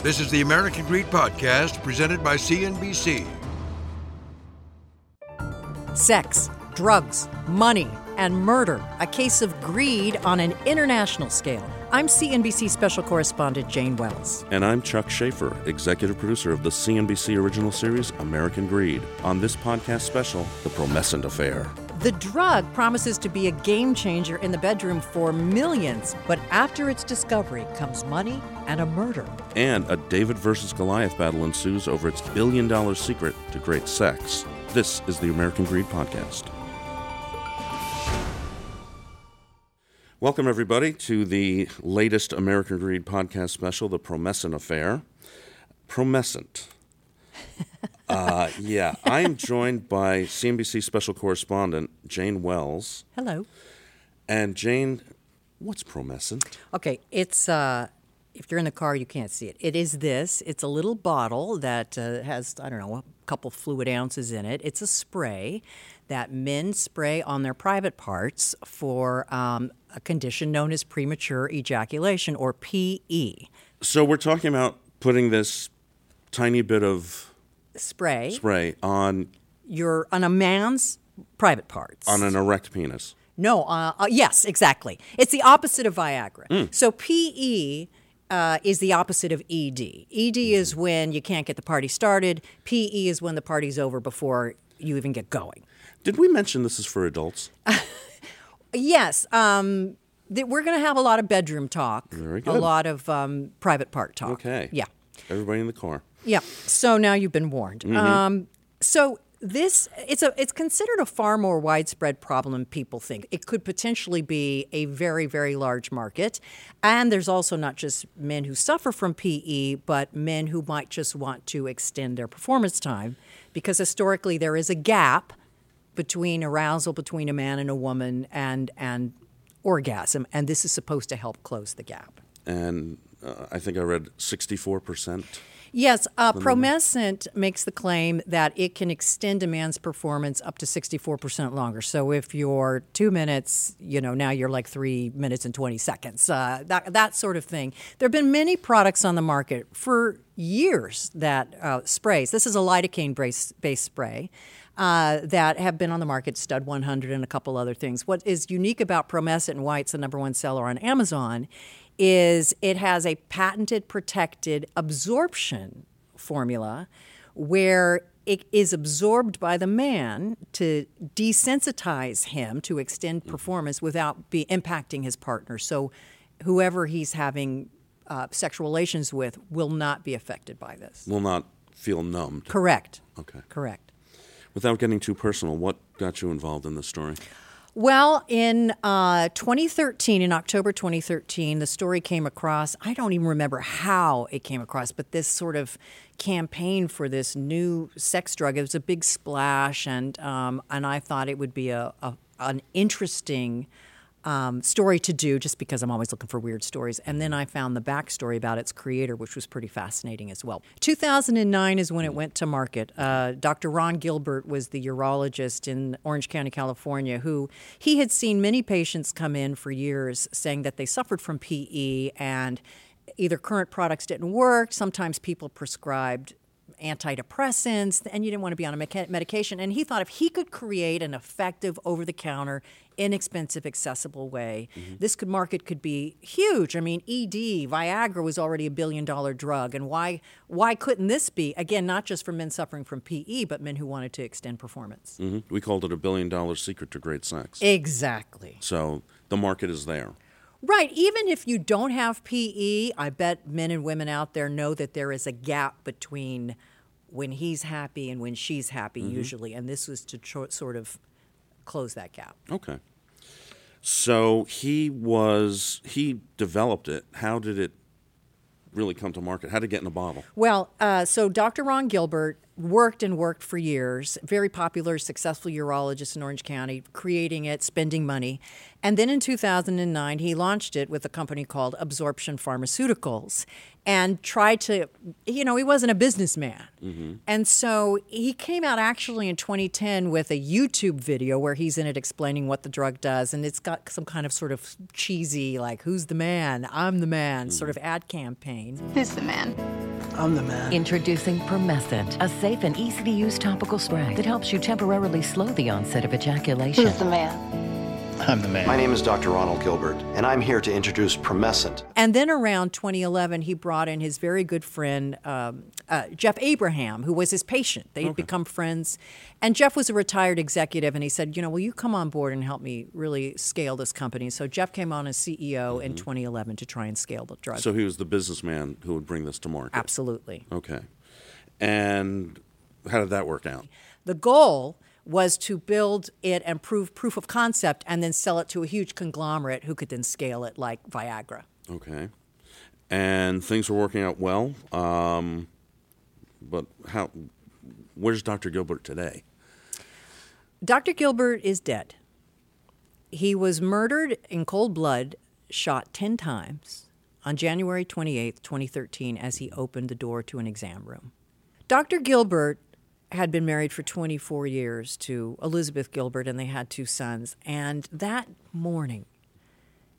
This is the American Greed Podcast presented by CNBC. Sex, drugs, money, and murder. A case of greed on an international scale. I'm CNBC special correspondent Jane Wells. And I'm Chuck Schaefer, executive producer of the CNBC original series American Greed. On this podcast special, The Promescent Affair. The drug promises to be a game changer in the bedroom for millions, but after its discovery comes money and a murder. And a David versus Goliath battle ensues over its billion dollar secret to great sex. This is the American Greed Podcast. Welcome, everybody, to the latest American Greed podcast special, The Promescent Affair. Promescent. Uh, yeah, I'm joined by CNBC special correspondent Jane Wells. Hello. And Jane, what's promescent? Okay, it's uh, if you're in the car, you can't see it. It is this. It's a little bottle that uh, has I don't know a couple fluid ounces in it. It's a spray that men spray on their private parts for um, a condition known as premature ejaculation or PE. So we're talking about putting this tiny bit of spray spray on your on a man's private parts on an erect penis. No, uh, uh, yes, exactly. It's the opposite of Viagra. Mm. So PE uh, is the opposite of ED. ED is when you can't get the party started. PE is when the party's over before you even get going. Did we mention this is for adults? yes. Um, th- we're going to have a lot of bedroom talk. Very good. A lot of um, private part talk. Okay. Yeah. Everybody in the car. Yeah. So now you've been warned. Mm-hmm. Um, so this it's a it's considered a far more widespread problem than people think. It could potentially be a very very large market, and there's also not just men who suffer from PE, but men who might just want to extend their performance time, because historically there is a gap between arousal between a man and a woman and and orgasm, and this is supposed to help close the gap. And uh, I think I read sixty four percent. Yes, uh, Promescent makes the claim that it can extend a man's performance up to 64% longer. So if you're two minutes, you know, now you're like three minutes and 20 seconds, uh, that, that sort of thing. There have been many products on the market for years that uh, sprays. This is a lidocaine based spray. Uh, that have been on the market, Stud 100 and a couple other things. What is unique about Promescent and why it's the number one seller on Amazon is it has a patented protected absorption formula where it is absorbed by the man to desensitize him to extend performance without be impacting his partner. So whoever he's having uh, sexual relations with will not be affected by this. Will not feel numbed. Correct. Okay. Correct. Without getting too personal, what got you involved in this story? Well, in uh, 2013, in October 2013, the story came across. I don't even remember how it came across, but this sort of campaign for this new sex drug. It was a big splash, and um, and I thought it would be a, a an interesting um, story to do just because I'm always looking for weird stories. And then I found the backstory about its creator, which was pretty fascinating as well. 2009 is when it went to market. Uh, Dr. Ron Gilbert was the urologist in Orange County, California, who he had seen many patients come in for years saying that they suffered from PE and either current products didn't work. Sometimes people prescribed antidepressants and you didn't want to be on a medication. And he thought if he could create an effective over the counter, inexpensive, accessible way, mm-hmm. this could market could be huge. I mean, ED, Viagra was already a billion dollar drug. And why why couldn't this be, again, not just for men suffering from PE, but men who wanted to extend performance? Mm-hmm. We called it a billion dollar secret to great sex. Exactly. So the market is there. Right. Even if you don't have PE, I bet men and women out there know that there is a gap between when he's happy and when she's happy, mm-hmm. usually. And this was to tr- sort of close that gap. Okay. So he was, he developed it. How did it really come to market? How did it get in a bottle? Well, uh, so Dr. Ron Gilbert worked and worked for years, very popular, successful urologist in Orange County, creating it, spending money. And then in 2009, he launched it with a company called Absorption Pharmaceuticals and tried to, you know, he wasn't a businessman. Mm-hmm. And so he came out actually in 2010 with a YouTube video where he's in it explaining what the drug does. And it's got some kind of sort of cheesy, like, who's the man? I'm the man mm-hmm. sort of ad campaign. Who's the man? I'm the man. Introducing Promescent, a safe and easy to use topical spray that helps you temporarily slow the onset of ejaculation. Who's the man? I'm the man. My name is Dr. Ronald Gilbert, and I'm here to introduce Promescent. And then around 2011, he brought in his very good friend, um, uh, Jeff Abraham, who was his patient. They had become friends. And Jeff was a retired executive, and he said, You know, will you come on board and help me really scale this company? So Jeff came on as CEO in 2011 to try and scale the drug. So he was the businessman who would bring this to market. Absolutely. Okay. And how did that work out? The goal was to build it and prove proof of concept and then sell it to a huge conglomerate who could then scale it like Viagra. Okay. And things were working out well. Um, but how? Where's Dr. Gilbert today? Dr. Gilbert is dead. He was murdered in cold blood, shot 10 times on January 28, 2013, as he opened the door to an exam room. Dr. Gilbert had been married for 24 years to Elizabeth Gilbert, and they had two sons. And that morning,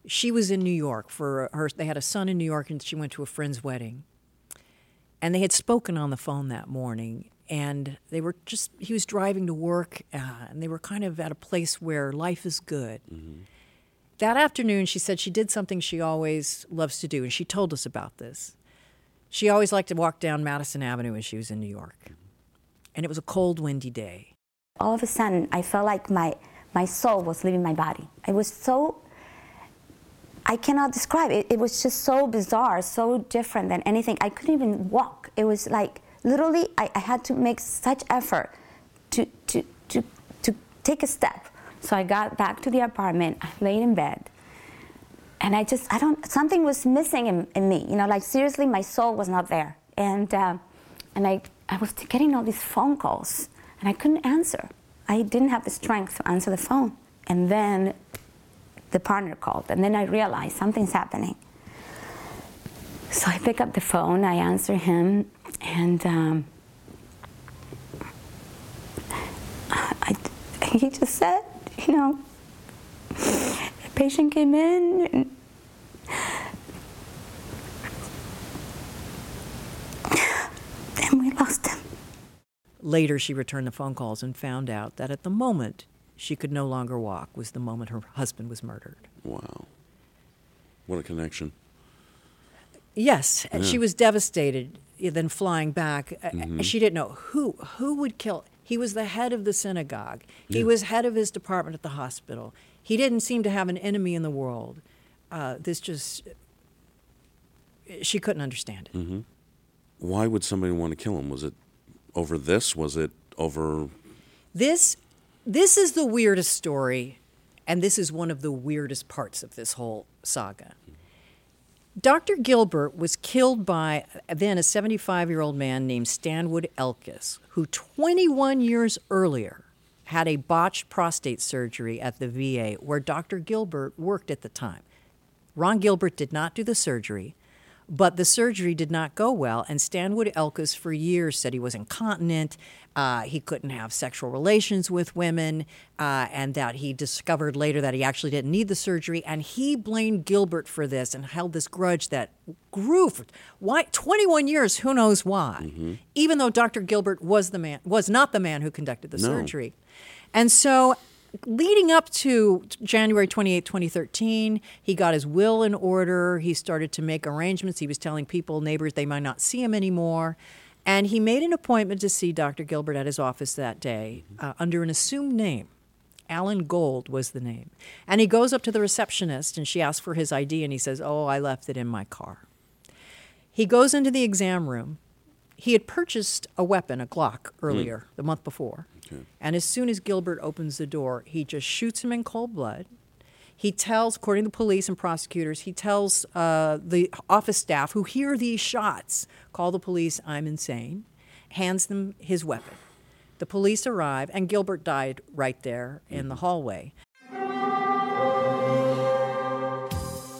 she was in New York for her, they had a son in New York, and she went to a friend's wedding. And they had spoken on the phone that morning, and they were just, he was driving to work, uh, and they were kind of at a place where life is good. That afternoon, she said she did something she always loves to do, and she told us about this. She always liked to walk down Madison Avenue when she was in New York. And it was a cold, windy day. all of a sudden I felt like my my soul was leaving my body. It was so I cannot describe it. It was just so bizarre, so different than anything. I couldn't even walk. It was like literally I, I had to make such effort to to to to take a step. So I got back to the apartment, I laid in bed. And I just, I don't, something was missing in, in me. You know, like seriously, my soul was not there. And, uh, and I, I was getting all these phone calls and I couldn't answer. I didn't have the strength to answer the phone. And then the partner called, and then I realized something's happening. So I pick up the phone, I answer him, and um, I, he just said, you know, the patient came in and and we lost him. Later, she returned the phone calls and found out that at the moment she could no longer walk was the moment her husband was murdered. Wow. What a connection. Yes, and she was devastated. Then flying back, uh, she didn't know who who would kill. He was the head of the synagogue. He was head of his department at the hospital. He didn't seem to have an enemy in the world. Uh, this just she couldn't understand it. Why would somebody want to kill him? Was it over this? Was it over? This this is the weirdest story, and this is one of the weirdest parts of this whole saga. Dr. Gilbert was killed by then a 75 year old man named Stanwood Elkus, who 21 years earlier had a botched prostate surgery at the VA where Dr. Gilbert worked at the time. Ron Gilbert did not do the surgery, but the surgery did not go well, and Stanwood Elkus for years said he was incontinent, uh, he couldn't have sexual relations with women, uh, and that he discovered later that he actually didn't need the surgery, and he blamed Gilbert for this and held this grudge that grew for why 21 years. Who knows why? Even though Dr. Gilbert was the man, was not the man who conducted the No. surgery, and so leading up to January 28, 2013, he got his will in order. He started to make arrangements. He was telling people, neighbors, they might not see him anymore. And he made an appointment to see Dr. Gilbert at his office that day uh, under an assumed name. Alan Gold was the name. And he goes up to the receptionist and she asks for his ID and he says, Oh, I left it in my car. He goes into the exam room. He had purchased a weapon, a Glock, earlier, the month before. And as soon as Gilbert opens the door, he just shoots him in cold blood. He tells, according to police and prosecutors, he tells uh, the office staff who hear these shots, call the police, I'm insane, hands them his weapon. The police arrive, and Gilbert died right there in the hallway.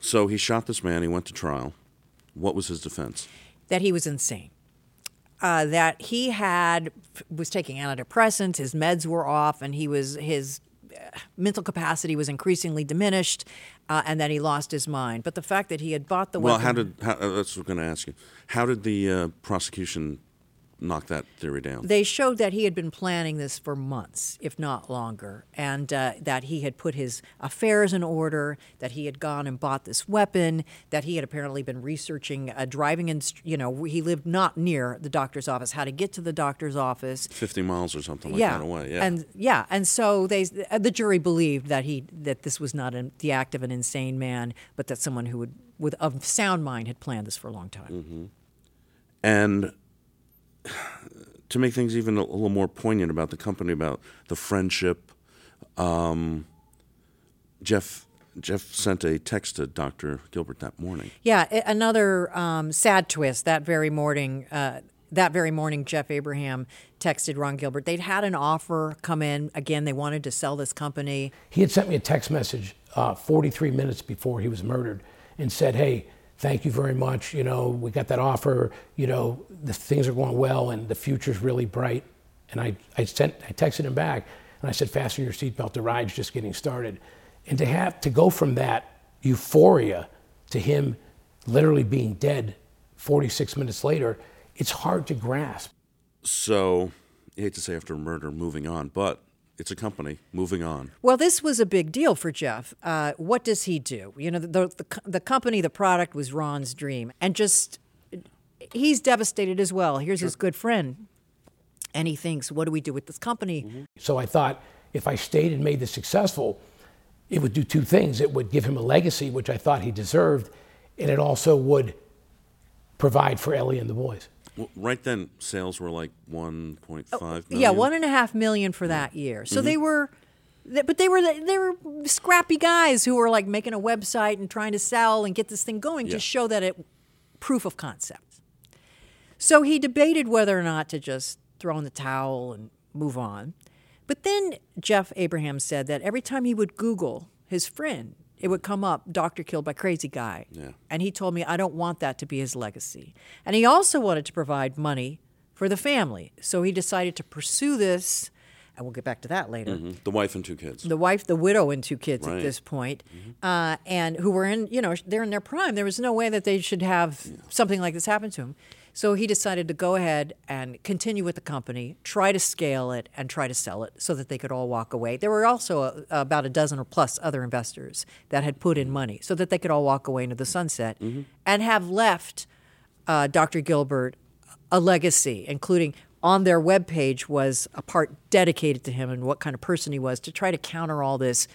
So he shot this man. He went to trial. What was his defense? That he was insane. Uh, that he had was taking antidepressants, his meds were off, and he was his uh, mental capacity was increasingly diminished, uh, and that he lost his mind. But the fact that he had bought the well, weapon, how did how, uh, that's what I'm going to ask you. How did the uh, prosecution knock that theory down? They showed that he had been planning this for months, if not longer, and uh, that he had put his affairs in order, that he had gone and bought this weapon, that he had apparently been researching uh, driving, and you know, he lived not near the doctor's office, how to get to the doctor's office. Fifty miles or something like yeah, that away. Yeah, and yeah, and so they, the jury believed that he that this was not an, the act of an insane man, but that someone who would, with a sound mind, had planned this for a long time. Mm-hmm. And to make things even a little more poignant about the company, about the friendship, um, Jeff Jeff sent a text to Dr. Gilbert that morning. Yeah, another um, sad twist. That very morning, uh, that very morning, Jeff Abraham texted Ron Gilbert. They'd had an offer come in. Again, they wanted to sell this company. He had sent me a text message uh, 43 minutes before he was murdered and said, "Hey." Thank you very much. You know, we got that offer. You know, the things are going well and the future's really bright. And I, I sent, I texted him back and I said, fasten your seatbelt. The ride's just getting started. And to have to go from that euphoria to him literally being dead 46 minutes later, it's hard to grasp. So, you hate to say after murder, moving on, but it's a company moving on. Well, this was a big deal for Jeff. Uh, what does he do? You know, the, the, the company, the product was Ron's dream, and just he's devastated as well. Here's sure. his good friend, and he thinks, "What do we do with this company?" Mm-hmm. So I thought, if I stayed and made this successful, it would do two things. It would give him a legacy, which I thought he deserved, and it also would provide for Ellie and the boys. Well, right then, sales were like one point five. Oh, yeah, one and a half million for that year. So mm-hmm. they were, but they were they were scrappy guys who were like making a website and trying to sell and get this thing going yeah. to show that it proof of concept. So he debated whether or not to just throw in the towel and move on. But then Jeff Abraham said that every time he would Google his friend it would come up doctor killed by crazy guy yeah. and he told me i don't want that to be his legacy and he also wanted to provide money for the family so he decided to pursue this and we'll get back to that later mm-hmm. the wife and two kids the wife the widow and two kids right. at this point mm-hmm. uh, and who were in you know they're in their prime there was no way that they should have yeah. something like this happen to him so he decided to go ahead and continue with the company, try to scale it, and try to sell it so that they could all walk away. There were also a, about a dozen or plus other investors that had put in money so that they could all walk away into the sunset mm-hmm. and have left uh, Dr. Gilbert a legacy, including on their webpage was a part dedicated to him and what kind of person he was to try to counter all this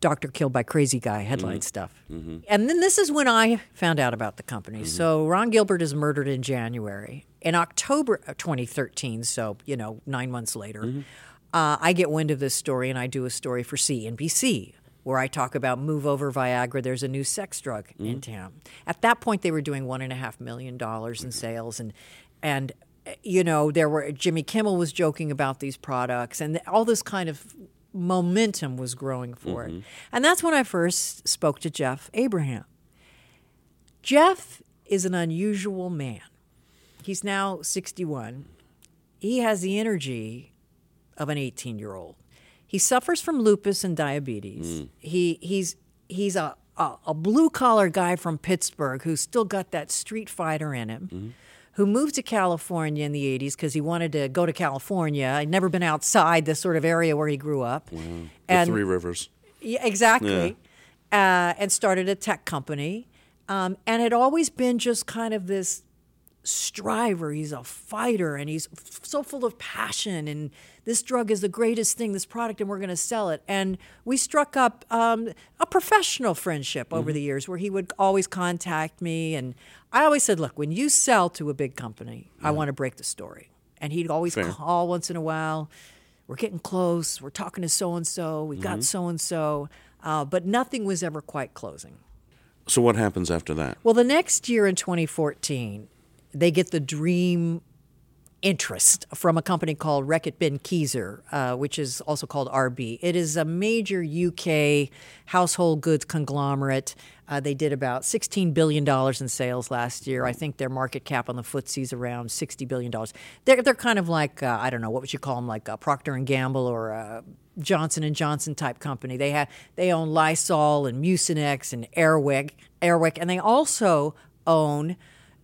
Doctor Killed by Crazy Guy headline mm-hmm. stuff. Mm-hmm. And then this is when I found out about the company. Mm-hmm. So Ron Gilbert is murdered in January. In October 2013, so, you know, nine months later, Mm-hmm. uh, I get wind of this story and I do a story for CNBC where I talk about move over Viagra. There's a new sex drug in Mm-hmm. town. At that point, they were doing one and a half million dollars in sales, and and you know there were Jimmy Kimmel was joking about these products, and all this kind of momentum was growing for Mm-hmm. it. And that's when I first spoke to Jeff Abraham. Jeff is an unusual man. He's now 61. He has the energy of an 18 year old. He suffers from lupus and diabetes. He, he's, he's a, a, a blue collar guy from Pittsburgh who's still got that street fighter in him. Who moved to California in the 80s because he wanted to go to California. He'd never been outside the sort of area where he grew up. The Three Rivers. Yeah, exactly. Uh, and started a tech company, um, and had always been just kind of this striver. He's a fighter, and he's f- so full of passion. And this drug is the greatest thing, this product, and we're going to sell it. And we struck up um, a professional friendship over mm-hmm. the years, where he would always contact me, and I always said, "Look, when you sell to a big company, I want to break the story." And he'd always Fair. call once in a while we're getting close. We're talking to so and so. We've got so and so. But nothing was ever quite closing. So what happens after that? Well, the next year in 2014, they get the dream interest from a company called Reckitt Benckiser, uh, which is also called RB. It is a major UK household goods conglomerate. Uh, they did about $16 billion in sales last year. I think their market cap on the FTSE is around $60 billion. They're, they're kind of like, uh, I don't know, what would you call them, like Procter & Gamble or Johnson & Johnson type company. They, have, they own Lysol and Mucinex and Airwick, Airwick and they also own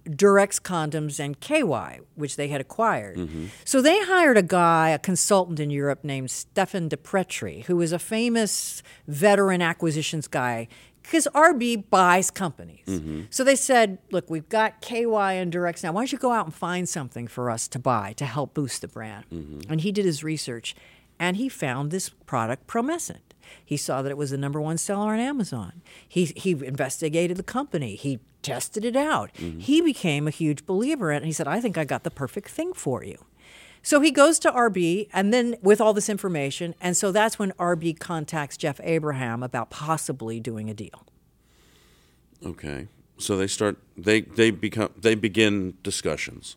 Durex condoms and KY, which they had acquired. Mm-hmm. So they hired a guy, a consultant in Europe named Stefan DePretri, who is a famous veteran acquisitions guy because RB buys companies. Mm-hmm. So they said, look, we've got KY and Durex now. Why don't you go out and find something for us to buy to help boost the brand? Mm-hmm. And he did his research and he found this product, Promescent. He saw that it was the number one seller on Amazon. He, he investigated the company. He tested it out. Mm-hmm. He became a huge believer in it. And he said, I think I got the perfect thing for you. So he goes to RB and then with all this information. And so that's when RB contacts Jeff Abraham about possibly doing a deal. Okay. So they start they they become they begin discussions.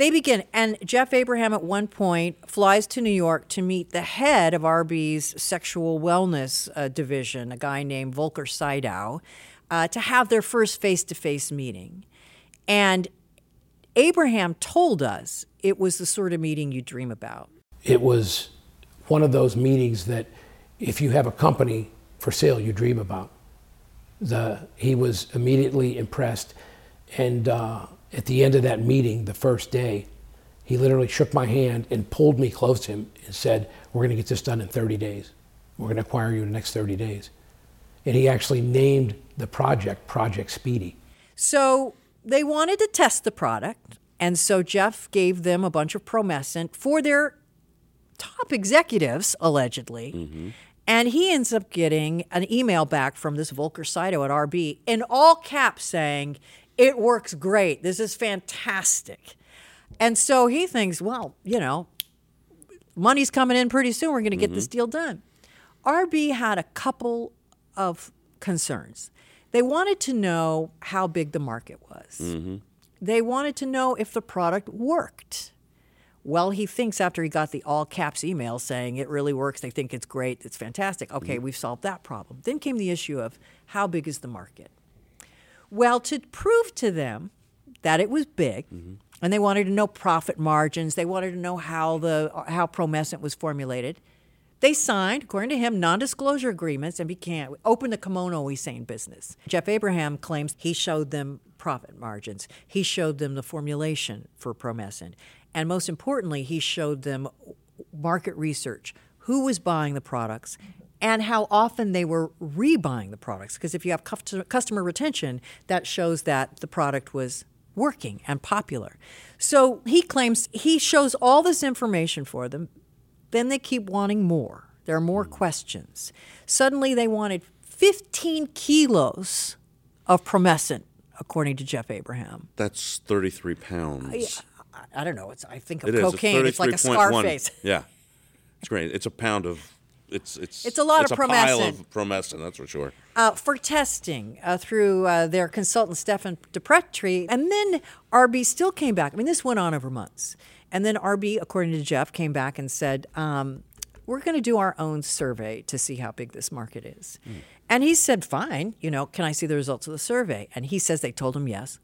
They begin, and Jeff Abraham at one point flies to New York to meet the head of RB's sexual wellness uh, division, a guy named Volker Seidow, uh, to have their first face to face meeting. And Abraham told us it was the sort of meeting you dream about. It was one of those meetings that if you have a company for sale, you dream about. The, he was immediately impressed. And uh, at the end of that meeting, the first day, he literally shook my hand and pulled me close to him and said, We're going to get this done in 30 days. We're going to acquire you in the next 30 days. And he actually named the project Project Speedy. So they wanted to test the product. And so Jeff gave them a bunch of Promescent for their top executives, allegedly. Mm-hmm. And he ends up getting an email back from this Volker Seidow at RB in all caps saying, It works great. This is fantastic. And so he thinks, well, you know, money's coming in pretty soon. We're going to get this mm-hmm. deal done. RB had a couple of concerns. They wanted to know how big the market was. Mm-hmm. They wanted to know if the product worked. Well, he thinks after he got the all caps email saying it really works, they think it's great, it's fantastic. Okay, mm-hmm. we've solved that problem. Then came the issue of how big is the market? Well, to prove to them that it was big, mm-hmm. and they wanted to know profit margins, they wanted to know how the how Promescent was formulated. They signed, according to him, non-disclosure agreements and began opened the kimono Esane business. Jeff Abraham claims he showed them profit margins. He showed them the formulation for Promescent. And most importantly, he showed them market research, who was buying the products, and how often they were rebuying the products. Because if you have customer retention, that shows that the product was working and popular. So he claims he shows all this information for them. Then they keep wanting more. There are more mm. questions. Suddenly they wanted 15 kilos of Promescent, according to Jeff Abraham. That's 33 pounds. I, I don't know. It's I think of It cocaine. It's, like a 33.1. Scarface. Yeah. It's great. It's a pound of it's it's It's a lot it's of a pile of promescent, that's for sure. uh, for testing uh, through uh, their consultant Stefan DePretri, and then RB still came back. I mean, this went on over months, and then RB, according to Jeff, came back and said, um, we're going to do our own survey to see how big this market is. And he said, fine, you know, can I see the results of the survey? And he says they told him yes.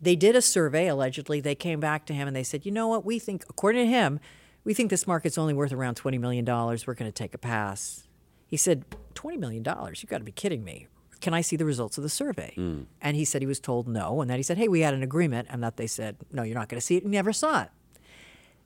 They did a survey, allegedly. They came back to him and they said, you know what, we think, according to him, we think this market's only worth around $20 million. We're going to take a pass. He said, $20 million? You've got to be kidding me. Can I see the results of the survey? Hmm. And he said he was told no. And then he said, hey, we had an agreement. And that they said, no, you're not going to see it. And never saw it.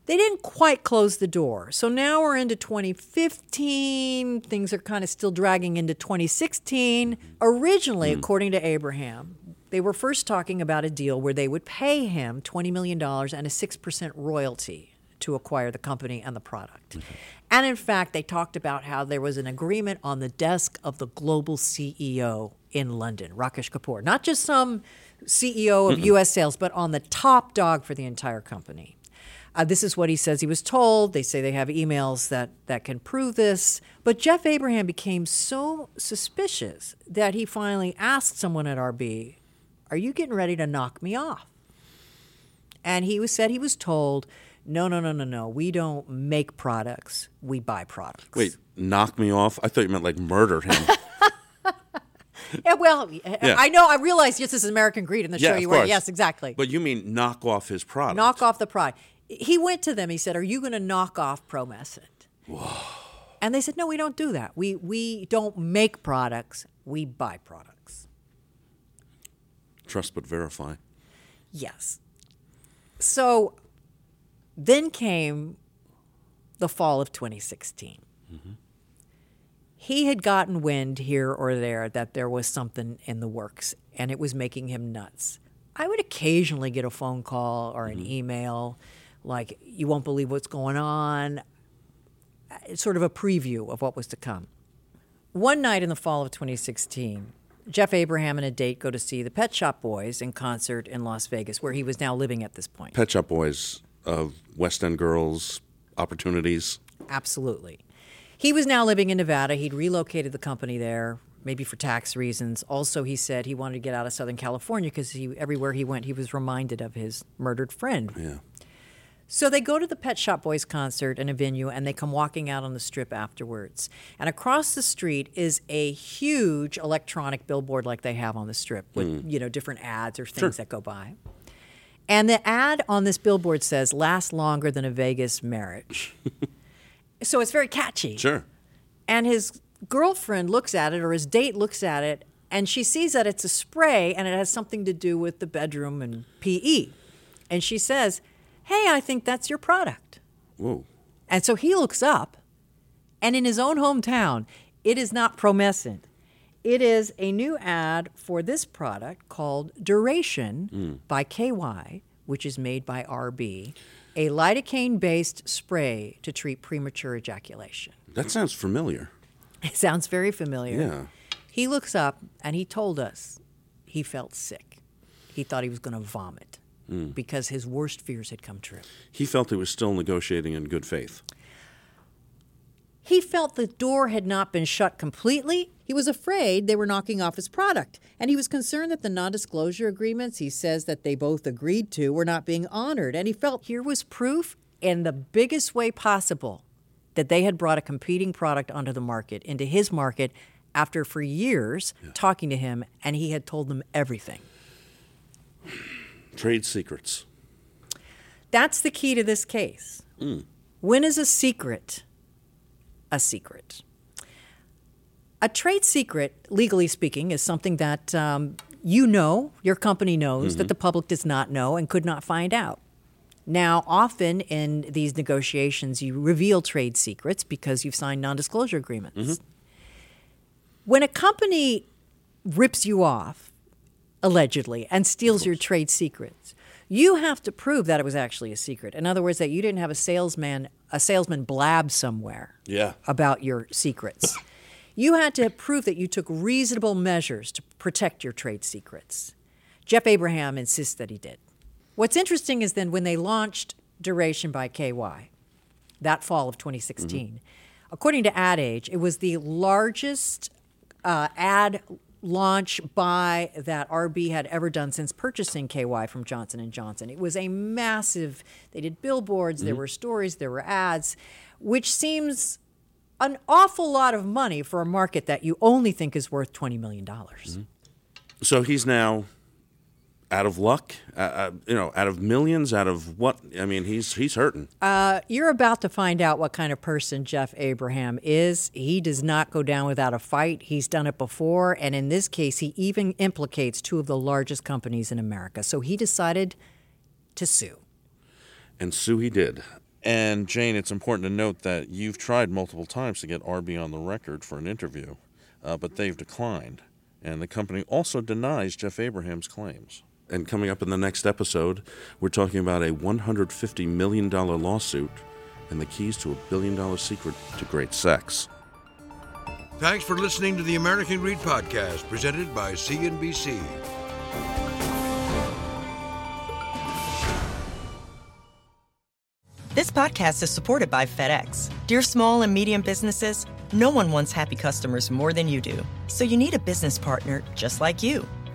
They didn't quite close the door. So now we're into 2015. Things are kind of still dragging into 2016. Originally, hmm. according to Abraham, they were first talking about a deal where they would pay him $20 million and a 6% royalty to acquire the company and the product. And in fact, they talked about how there was an agreement on the desk of the global CEO in London, Rakesh Kapoor, not just some CEO of Mm-mm. US sales, but on the top dog for the entire company. Uh, this is what he says he was told. They say they have emails that, that can prove this. But Jeff Abraham became so suspicious that he finally asked someone at RB, Are you getting ready to knock me off? And he was said he was told, No, no, no, no, no. We don't make products, we buy products. Wait, knock me off? I thought you meant like murder him. Yeah, well, Yeah. I know, I realize yes, this is American Greed in the yeah, show you were. Yes, exactly. But you mean knock off his product? Knock off the pride. He went to them. He said, "Are you going to knock off Promescent?" And they said, "No, we don't do that. We we don't make products. We buy products." Trust but verify. Yes. So then came the fall of 2016. He had gotten wind here or there that there was something in the works and it was making him nuts. I would occasionally get a phone call or an mm-hmm. email like, you won't believe what's going on. It's sort of a preview of what was to come. One night in the fall of 2016, Jeff Abraham and a date go to see the Pet Shop Boys in concert in Las Vegas, where he was now living at this point. Pet Shop Boys of West End Girls opportunities. Absolutely. He was now living in Nevada. He'd relocated the company there, maybe for tax reasons. Also, he said he wanted to get out of Southern California because he, everywhere he went, he was reminded of his murdered friend. Yeah. So they go to the Pet Shop Boys concert in a venue and they come walking out on the strip afterwards. And across the street is a huge electronic billboard like they have on the strip with, Mm. you know, different ads or things Sure. that go by. And the ad on this billboard says, last longer than a Vegas marriage. so it's very catchy. Sure. And his girlfriend looks at it, or his date looks at it, and she sees that it's a spray and it has something to do with the bedroom and PE. And she says, Hey, I think that's your product. Whoa. And so he looks up, and in his own hometown, it is not Promescent. It is a new ad for this product called Duration Mm. by KY, which is made by RB, a lidocaine based spray to treat premature ejaculation. That sounds familiar. It sounds very familiar. Yeah. He looks up and he told us he felt sick. He thought he was going to vomit Mm. because his worst fears had come true. He felt he was still negotiating in good faith. He felt the door had not been shut completely. He was afraid they were knocking off his product. And he was concerned that the non disclosure agreements he says that they both agreed to were not being honored. And he felt here was proof in the biggest way possible that they had brought a competing product onto the market, into his market, after for years talking to him, and he had told them everything. Trade secrets. That's the key to this case. Mm. When is a secret a secret? A trade secret, legally speaking, is something that um, you know, your company knows, that Mhm. the public does not know and could not find out. Now, often in these negotiations, you reveal trade secrets because you've signed non disclosure agreements. When a company rips you off, allegedly, and steals your trade secrets, you have to prove that it was actually a secret. In other words, that you didn't have a salesman a salesman blab somewhere Yeah. about your secrets. you had to prove that you took reasonable measures to protect your trade secrets. Jeff Abraham insists that he did. What's interesting is then when they launched Duration by KY, that fall of 2016, according to Ad Age, it was the largest uh, ad launch buy that RB had ever done since purchasing KY from Johnson and Johnson. It was a massive. They did billboards, there Mhm. were stories, there were ads, which seems an awful lot of money for a market that you only think is worth $20 million. Mm-hmm. So he's now out of luck, uh, uh, you know, out of millions, out of what? I mean, he's he's hurting. Uh, you're about to find out what kind of person Jeff Abraham is. He does not go down without a fight. He's done it before, and in this case, he even implicates two of the largest companies in America. So he decided to sue. And sue he did. And Jane, it's important to note that you've tried multiple times to get RB on the record for an interview, uh, but they've declined. And the company also denies Jeff Abraham's claims. And coming up in the next episode, we're talking about a $150 million lawsuit and the keys to a billion dollar secret to great sex. Thanks for listening to the American Greed Podcast, presented by CNBC. This podcast is supported by FedEx. Dear small and medium businesses, no one wants happy customers more than you do. So you need a business partner just like you